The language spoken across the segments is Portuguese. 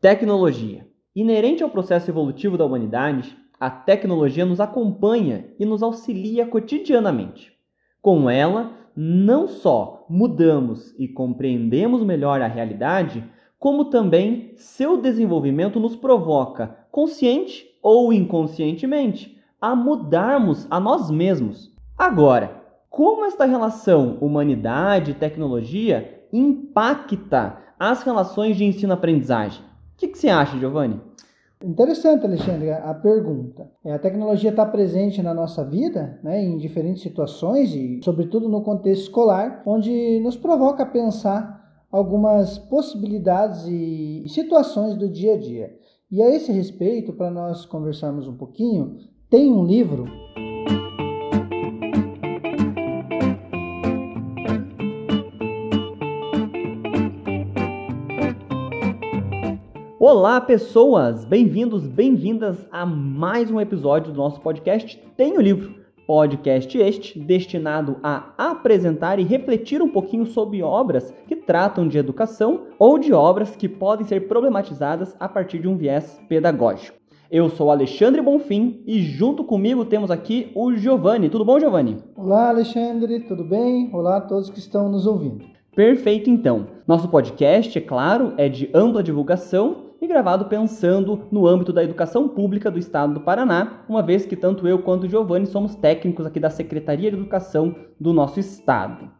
Tecnologia. Inerente ao processo evolutivo da humanidade, a tecnologia nos acompanha e nos auxilia cotidianamente. Com ela, não só mudamos e compreendemos melhor a realidade, como também seu desenvolvimento nos provoca, consciente ou inconscientemente, a mudarmos a nós mesmos. Agora, como esta relação humanidade e tecnologia impacta as relações de ensino-aprendizagem? Que, que você acha, Giovanni? Interessante, Alexandre, a pergunta. É, a tecnologia está presente na nossa vida, né, em diferentes situações e, sobretudo, no contexto escolar, onde nos provoca a pensar algumas possibilidades e situações do dia a dia. E a esse respeito, para nós conversarmos um pouquinho, tem um livro Olá, pessoas! Bem-vindos, bem-vindas a mais um episódio do nosso podcast Tem o Livro. Podcast este destinado a apresentar e refletir um pouquinho sobre obras que tratam de educação ou de obras que podem ser problematizadas a partir de um viés pedagógico. Eu sou Alexandre Bonfim e junto comigo temos aqui o Giovanni. Tudo bom, Giovanni? Olá, Alexandre, tudo bem? Olá a todos que estão nos ouvindo. Perfeito, então. Nosso podcast, é claro, é de ampla divulgação e gravado pensando no âmbito da educação pública do estado do Paraná, uma vez que tanto eu quanto o Giovanni somos técnicos aqui da Secretaria de Educação do nosso estado.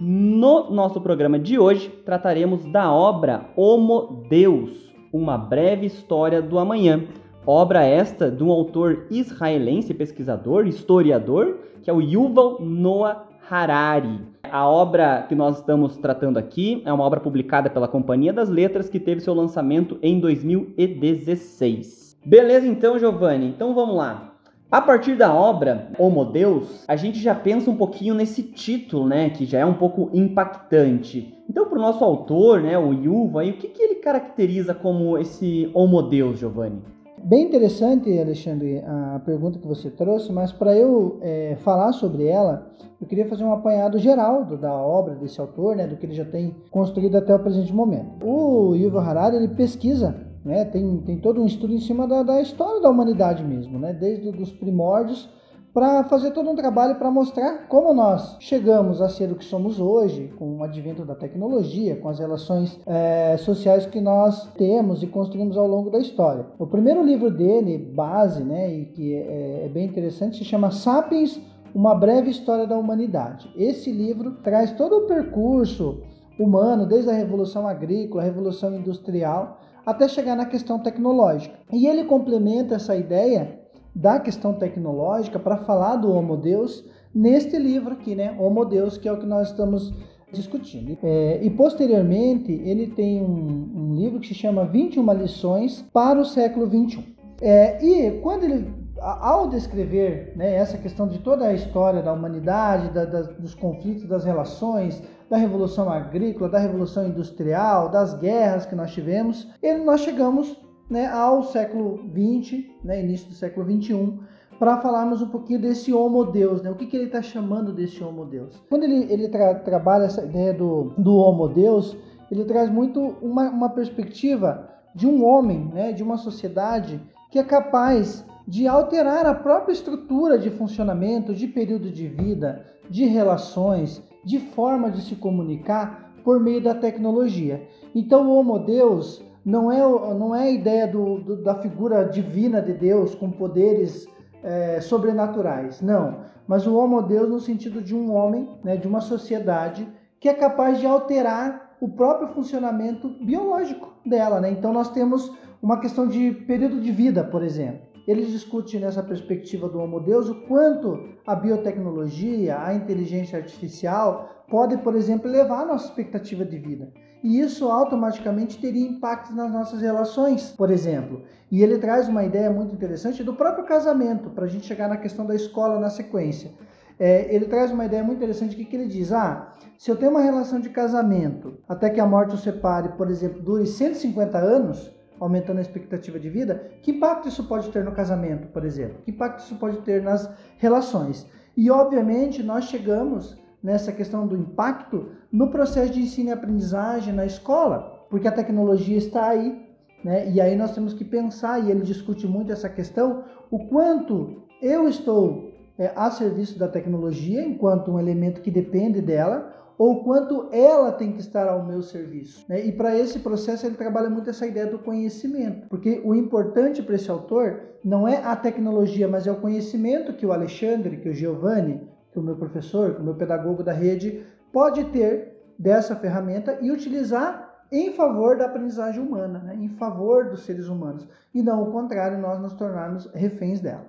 No nosso programa de hoje, trataremos da obra Homo Deus, uma breve história do amanhã. Obra esta de um autor israelense, pesquisador, historiador, que é o Yuval Noah Harari. A obra que nós estamos tratando aqui é uma obra publicada pela Companhia das Letras que teve seu lançamento em 2016. Beleza então, Giovanni? Então vamos lá. A partir da obra Homo Deus, a gente já pensa um pouquinho nesse título, né, que já é um pouco impactante. Então, para o nosso autor, né, o Yuval, o que, que ele caracteriza como esse Homo Deus, Giovanni? Bem interessante, Alexandre, a pergunta que você trouxe, mas para eu é, falar sobre ela, eu queria fazer um apanhado geral do, da obra desse autor, né, do que ele já tem construído até o presente momento. O Yuval Harari ele pesquisa, né, tem, tem todo um estudo em cima da, da história da humanidade mesmo, né, desde os primórdios para fazer todo um trabalho para mostrar como nós chegamos a ser o que somos hoje, com o advento da tecnologia, com as relações é, sociais que nós temos e construímos ao longo da história. O primeiro livro dele, base, né, e que é, é bem interessante, se chama Sapiens, uma breve história da humanidade. Esse livro traz todo o percurso humano, desde a revolução agrícola, a revolução industrial, até chegar na questão tecnológica. E ele complementa essa ideia da questão tecnológica para falar do Homo Deus neste livro aqui, né? Homo Deus, que é o que nós estamos discutindo. É, e posteriormente ele tem um, um, livro que se chama 21 lições para o século 21. É, e quando ele, ao descrever né, essa questão de toda a história da humanidade, da, da, dos conflitos, das relações, da revolução agrícola, da revolução industrial, das guerras que nós tivemos, ele, nós chegamos né, ao século XX, né, início do século XXI, para falarmos um pouquinho desse Homo Deus, né? O que, que ele está chamando desse Homo Deus? Quando ele, ele tra trabalha essa ideia do, do Homo Deus, ele traz muito uma, uma perspectiva de um homem, né, de uma sociedade que é capaz de alterar a própria estrutura de funcionamento, de período de vida, de relações, de forma de se comunicar por meio da tecnologia. Então o Homo Deus não é, não é a ideia do, do, da figura divina de Deus com poderes é, sobrenaturais, não. Mas o Homo Deus no sentido de um homem, né, de uma sociedade que é capaz de alterar o próprio funcionamento biológico dela. Né? Então nós temos uma questão de período de vida, por exemplo. Ele discute nessa perspectiva do Homo Deus o quanto a biotecnologia, a inteligência artificial pode, por exemplo, levar a nossa expectativa de vida e isso automaticamente teria impactos nas nossas relações, por exemplo. E ele traz uma ideia muito interessante do próprio casamento, para a gente chegar na questão da escola na sequência. É, ele traz uma ideia muito interessante que, que ele diz: ah, se eu tenho uma relação de casamento até que a morte o separe, por exemplo, dure 150 anos, aumentando a expectativa de vida, que impacto isso pode ter no casamento, por exemplo? Que impacto isso pode ter nas relações? E obviamente nós chegamos nessa questão do impacto no processo de ensino e aprendizagem na escola, porque a tecnologia está aí Né? E aí nós temos que pensar, e ele discute muito essa questão, o quanto eu estou é, a serviço da tecnologia, enquanto um elemento que depende dela, ou quanto ela tem que estar ao meu serviço. Né? E para esse processo ele trabalha muito essa ideia do conhecimento, porque o importante para esse autor não é a tecnologia, mas é o conhecimento que o Alexandre, que o Giovanni, que o meu professor, que o meu pedagogo da rede pode ter dessa ferramenta e utilizar em favor da aprendizagem humana, né? em favor dos seres humanos, e não o contrário, nós nos tornarmos reféns dela.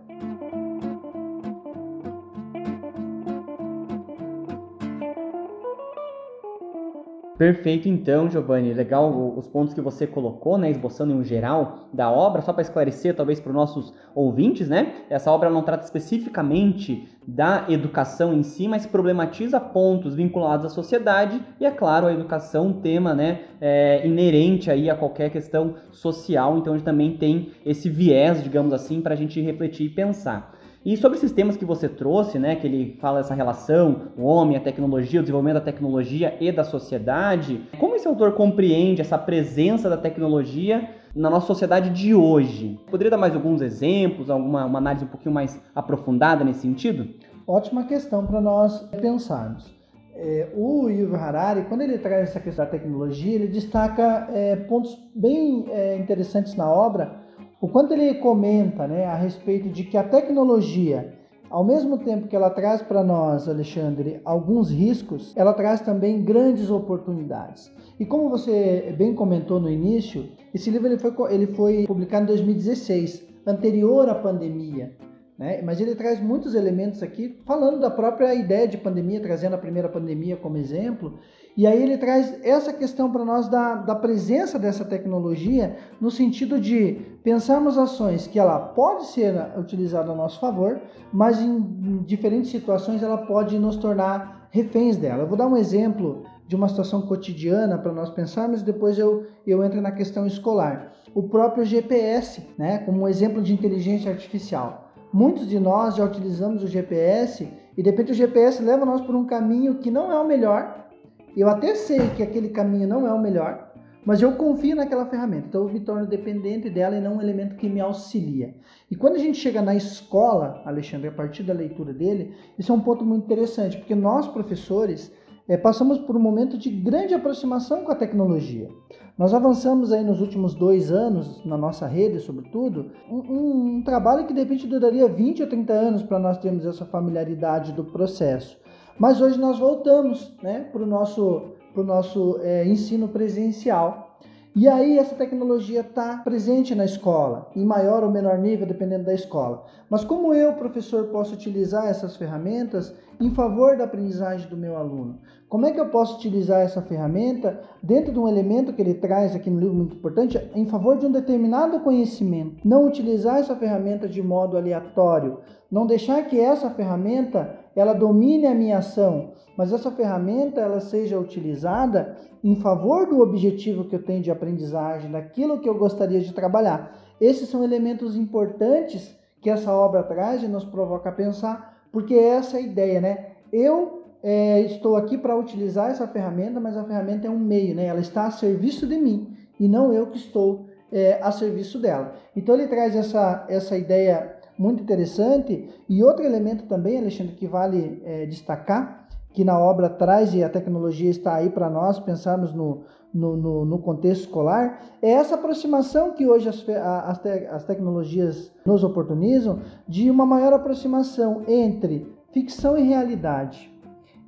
Perfeito, então, Giovanni. Legal os pontos que você colocou, né, esboçando em um geral da obra, só para esclarecer, talvez para os nossos ouvintes, né? Essa obra não trata especificamente da educação em si, mas problematiza pontos vinculados à sociedade e, é claro, a educação um tema, né, é, inerente aí a qualquer questão social. Então, a gente também tem esse viés, digamos assim, para a gente refletir e pensar. E sobre esses temas que você trouxe, né, que ele fala essa relação, o homem, a tecnologia, o desenvolvimento da tecnologia e da sociedade, como esse autor compreende essa presença da tecnologia na nossa sociedade de hoje? Poderia dar mais alguns exemplos, alguma uma análise um pouquinho mais aprofundada nesse sentido? Ótima questão para nós pensarmos. É, o Yuval Harari, quando ele traz essa questão da tecnologia, ele destaca é, pontos bem é, interessantes na obra, o quanto ele comenta né, a respeito de que a tecnologia, ao mesmo tempo que ela traz para nós, Alexandre, alguns riscos, ela traz também grandes oportunidades. E como você bem comentou no início, esse livro ele foi, ele foi publicado em 2016, anterior à pandemia. Né? Mas ele traz muitos elementos aqui, falando da própria ideia de pandemia, trazendo a primeira pandemia como exemplo, e aí ele traz essa questão para nós da, da presença dessa tecnologia no sentido de pensarmos ações que ela pode ser utilizada a nosso favor, mas em diferentes situações ela pode nos tornar reféns dela. Eu vou dar um exemplo de uma situação cotidiana para nós pensarmos, depois eu, eu entro na questão escolar. O próprio GPS, né, como um exemplo de inteligência artificial. Muitos de nós já utilizamos o GPS e de repente o GPS leva nós por um caminho que não é o melhor, eu até sei que aquele caminho não é o melhor, mas eu confio naquela ferramenta. Então eu me torno dependente dela e não um elemento que me auxilia. E quando a gente chega na escola, Alexandre, a partir da leitura dele, isso é um ponto muito interessante, porque nós, professores, é, passamos por um momento de grande aproximação com a tecnologia. Nós avançamos aí nos últimos dois anos, na nossa rede, sobretudo, um, um trabalho que de repente duraria 20 ou 30 anos para nós termos essa familiaridade do processo. Mas hoje nós voltamos né, para o nosso, pro nosso é, ensino presencial. E aí essa tecnologia está presente na escola, em maior ou menor nível, dependendo da escola. Mas como eu, professor, posso utilizar essas ferramentas em favor da aprendizagem do meu aluno? Como é que eu posso utilizar essa ferramenta dentro de um elemento que ele traz aqui no livro muito importante, em favor de um determinado conhecimento? Não utilizar essa ferramenta de modo aleatório, não deixar que essa ferramenta ela domine a minha ação, mas essa ferramenta ela seja utilizada em favor do objetivo que eu tenho de aprendizagem, daquilo que eu gostaria de trabalhar. Esses são elementos importantes que essa obra traz e nos provoca a pensar, porque é essa a ideia, né? Eu é, estou aqui para utilizar essa ferramenta, mas a ferramenta é um meio, né? Ela está a serviço de mim e não eu que estou é, a serviço dela. Então ele traz essa, essa ideia muito interessante. E outro elemento também, Alexandre, que vale é, destacar, que na obra traz e a tecnologia está aí para nós pensarmos no, no, no, no, contexto escolar, é essa aproximação que hoje as, as, te, as tecnologias nos oportunizam de uma maior aproximação entre ficção e realidade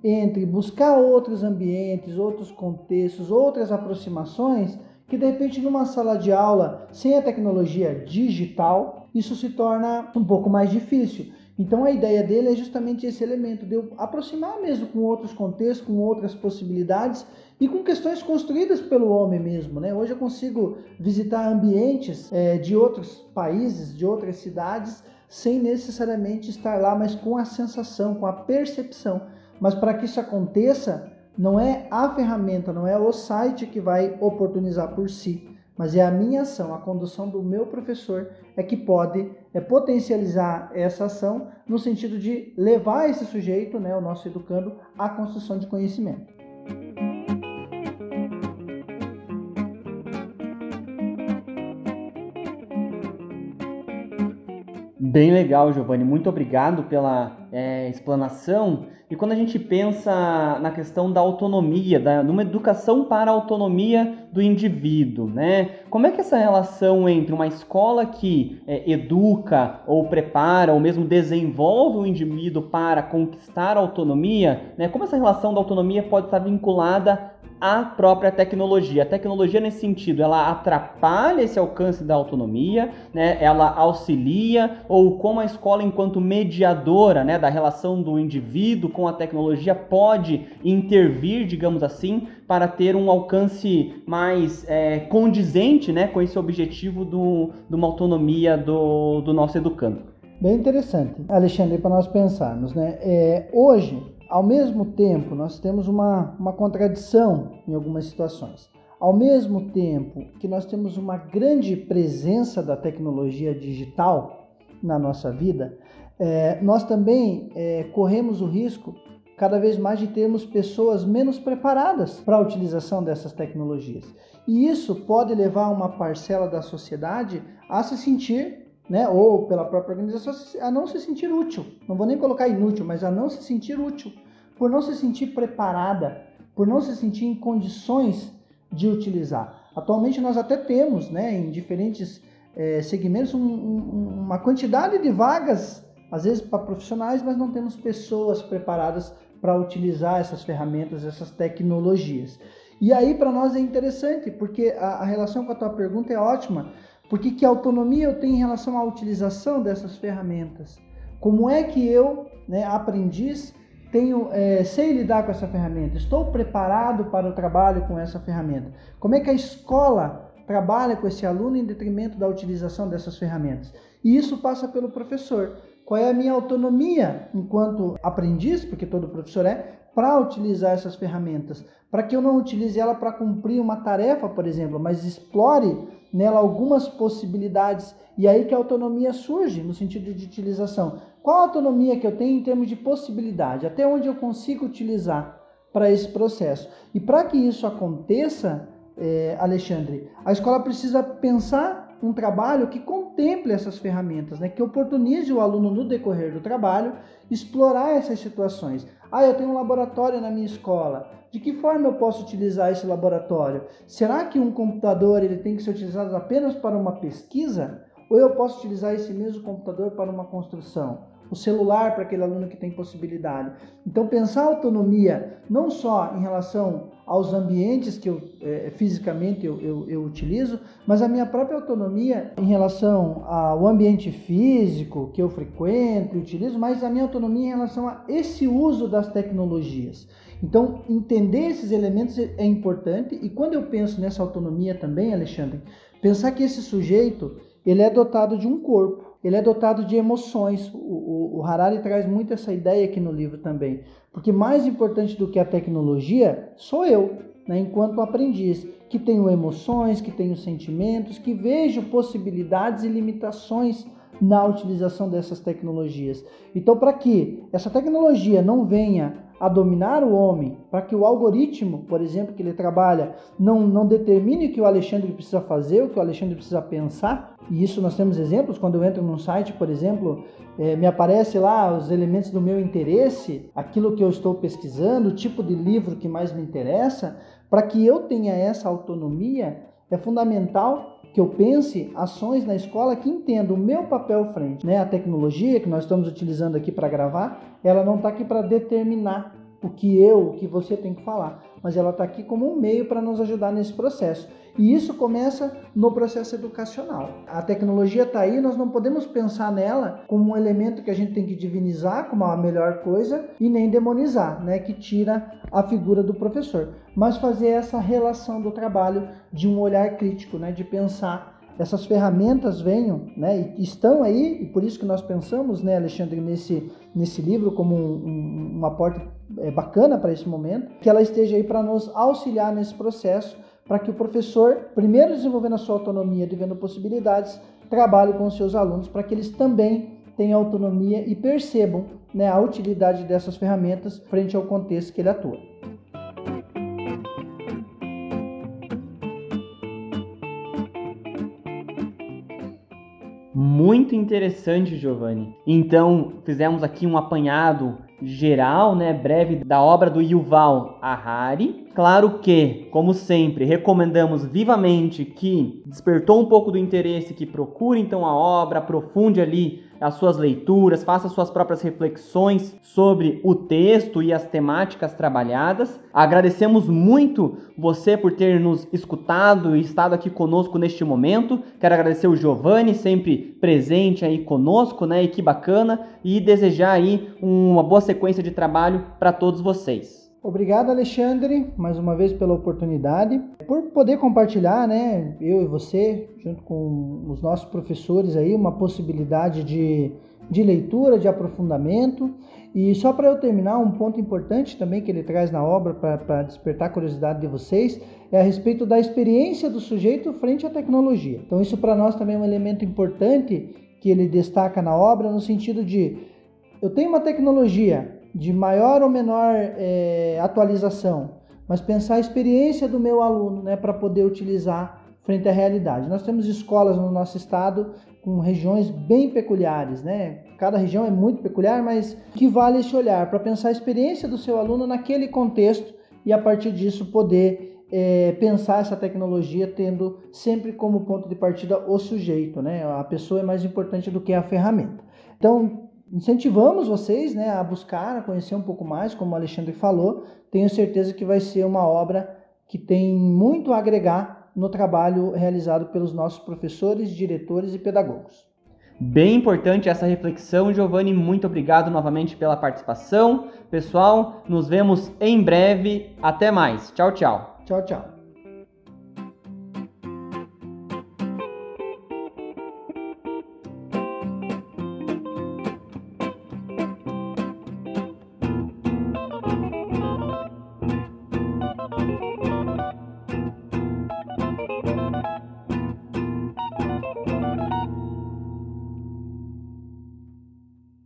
entre buscar outros ambientes, outros contextos, outras aproximações que de repente numa sala de aula sem a tecnologia digital, isso se torna um pouco mais difícil. Então a ideia dele é justamente esse elemento de eu aproximar mesmo com outros contextos, com outras possibilidades e com questões construídas pelo homem mesmo. Né? Hoje eu consigo visitar ambientes é, de outros países, de outras cidades, sem necessariamente estar lá, mas com a sensação, com a percepção. Mas para que isso aconteça, não é a ferramenta, não é o site que vai oportunizar por si, mas é a minha ação, a condução do meu professor é que pode é, potencializar essa ação no sentido de levar esse sujeito, né, o nosso educando, à construção de conhecimento. Bem legal, Giovanni. Muito obrigado pela é, explanação. E quando a gente pensa na questão da autonomia, da, de uma educação para a autonomia do indivíduo, né? Como é que essa relação entre uma escola que é, educa ou prepara ou mesmo desenvolve o indivíduo para conquistar a autonomia, né? Como essa relação da autonomia pode estar vinculada a própria tecnologia. A tecnologia, nesse sentido, ela atrapalha esse alcance da autonomia, né? ela auxilia, ou como a escola, enquanto mediadora né, da relação do indivíduo com a tecnologia, pode intervir, digamos assim, para ter um alcance mais é, condizente né, com esse objetivo do, de uma autonomia do, do nosso educando. Bem interessante, Alexandre, para nós pensarmos. Né? É, hoje, ao mesmo tempo, nós temos uma, uma contradição em algumas situações. Ao mesmo tempo que nós temos uma grande presença da tecnologia digital na nossa vida, é, nós também é, corremos o risco cada vez mais de termos pessoas menos preparadas para a utilização dessas tecnologias. E isso pode levar uma parcela da sociedade a se sentir né, ou pela própria organização, a não se sentir útil. Não vou nem colocar inútil, mas a não se sentir útil, por não se sentir preparada, por não se sentir em condições de utilizar. Atualmente nós até temos, né, em diferentes é, segmentos, um, um, uma quantidade de vagas, às vezes para profissionais, mas não temos pessoas preparadas para utilizar essas ferramentas, essas tecnologias. E aí para nós é interessante, porque a, a relação com a tua pergunta é ótima, porque que autonomia eu tenho em relação à utilização dessas ferramentas? Como é que eu, né, aprendiz, tenho, é, sei lidar com essa ferramenta? Estou preparado para o trabalho com essa ferramenta? Como é que a escola trabalha com esse aluno em detrimento da utilização dessas ferramentas? E isso passa pelo professor. Qual é a minha autonomia enquanto aprendiz, porque todo professor é, para utilizar essas ferramentas? Para que eu não utilize ela para cumprir uma tarefa, por exemplo, mas explore nela algumas possibilidades e aí que a autonomia surge no sentido de utilização. Qual a autonomia que eu tenho em termos de possibilidade? Até onde eu consigo utilizar para esse processo? E para que isso aconteça, é, Alexandre, a escola precisa pensar um trabalho que contemple essas ferramentas, né? que oportunize o aluno no decorrer do trabalho explorar essas situações. Ah, eu tenho um laboratório na minha escola. De que forma eu posso utilizar esse laboratório? Será que um computador ele tem que ser utilizado apenas para uma pesquisa? Ou eu posso utilizar esse mesmo computador para uma construção? O celular para aquele aluno que tem possibilidade. Então, pensar autonomia não só em relação aos ambientes que eu é, fisicamente eu, eu, eu, utilizo, mas a minha própria autonomia em relação ao ambiente físico que eu frequento e utilizo, mas a minha autonomia em relação a esse uso das tecnologias. Então, entender esses elementos é importante e quando eu penso nessa autonomia também, Alexandre, pensar que esse sujeito ele é dotado de um corpo, ele é dotado de emoções. O, o, o, Harari traz muito essa ideia aqui no livro também, porque mais importante do que a tecnologia sou eu, né, enquanto aprendiz, que tenho emoções, que tenho sentimentos, que vejo possibilidades e limitações na utilização dessas tecnologias. Então, para que essa tecnologia não venha a dominar o homem, para que o algoritmo, por exemplo, que ele trabalha, não, não determine o que o Alexandre precisa fazer, o que o Alexandre precisa pensar. E isso nós temos exemplos, quando eu entro num site, por exemplo, é, me aparece lá os elementos do meu interesse, aquilo que eu estou pesquisando, o tipo de livro que mais me interessa, para que eu tenha essa autonomia, é fundamental que eu pense ações na escola que entendam o meu papel frente. Né? A tecnologia que nós estamos utilizando aqui para gravar, ela não está aqui para determinar o que eu, o que você tem que falar, mas ela está aqui como um meio para nos ajudar nesse processo. E isso começa no processo educacional. A tecnologia está aí, nós não podemos pensar nela como um elemento que a gente tem que divinizar como a melhor coisa e nem demonizar, né, que tira a figura do professor, mas fazer essa relação do trabalho de um olhar crítico, né, de pensar essas ferramentas venham, né, e estão aí, e por isso que nós pensamos, né, Alexandre, nesse, nesse livro como um, um, um aporte é, bacana para esse momento, que ela esteja aí para nos auxiliar nesse processo para que o professor, primeiro desenvolvendo a sua autonomia, de vendo possibilidades, trabalhe com os seus alunos para que eles também tenham autonomia e percebam né, a utilidade dessas ferramentas frente ao contexto que ele atua. Muito interessante, Giovanni. Então, fizemos aqui um apanhado geral, né, breve da obra do Yuval Harari. Claro que, como sempre, recomendamos vivamente que despertou um pouco do interesse que procure então a obra, aprofunde ali as suas leituras, faça suas próprias reflexões sobre o texto e as temáticas trabalhadas. Agradecemos muito você por ter nos escutado e estado aqui conosco neste momento. Quero agradecer o Giovanni, sempre presente aí conosco, né? E que bacana e desejar aí uma boa sequência de trabalho para todos vocês. Obrigado, Alexandre, mais uma vez pela oportunidade, por poder compartilhar, né, eu e você, junto com os nossos professores aí, uma possibilidade de, de leitura, de aprofundamento. E só para eu terminar, um ponto importante também que ele traz na obra para despertar a curiosidade de vocês é a respeito da experiência do sujeito frente à tecnologia. Então, isso para nós também é um elemento importante que ele destaca na obra, no sentido de eu tenho uma tecnologia, de maior ou menor é, atualização, mas pensar a experiência do meu aluno né, para poder utilizar frente à realidade. Nós temos escolas no nosso estado com regiões bem peculiares, né? Cada região é muito peculiar, mas que vale esse olhar para pensar a experiência do seu aluno naquele contexto e a partir disso poder é, pensar essa tecnologia tendo sempre como ponto de partida o sujeito, né? A pessoa é mais importante do que a ferramenta. Então, incentivamos vocês né, a buscar, a conhecer um pouco mais, como o Alexandre falou. Tenho certeza que vai ser uma obra que tem muito a agregar no trabalho realizado pelos nossos professores, diretores e pedagogos. Bem importante essa reflexão, Giovanni. Muito obrigado novamente pela participação. Pessoal, nos vemos em breve. Até mais. Tchau, tchau. Tchau, tchau.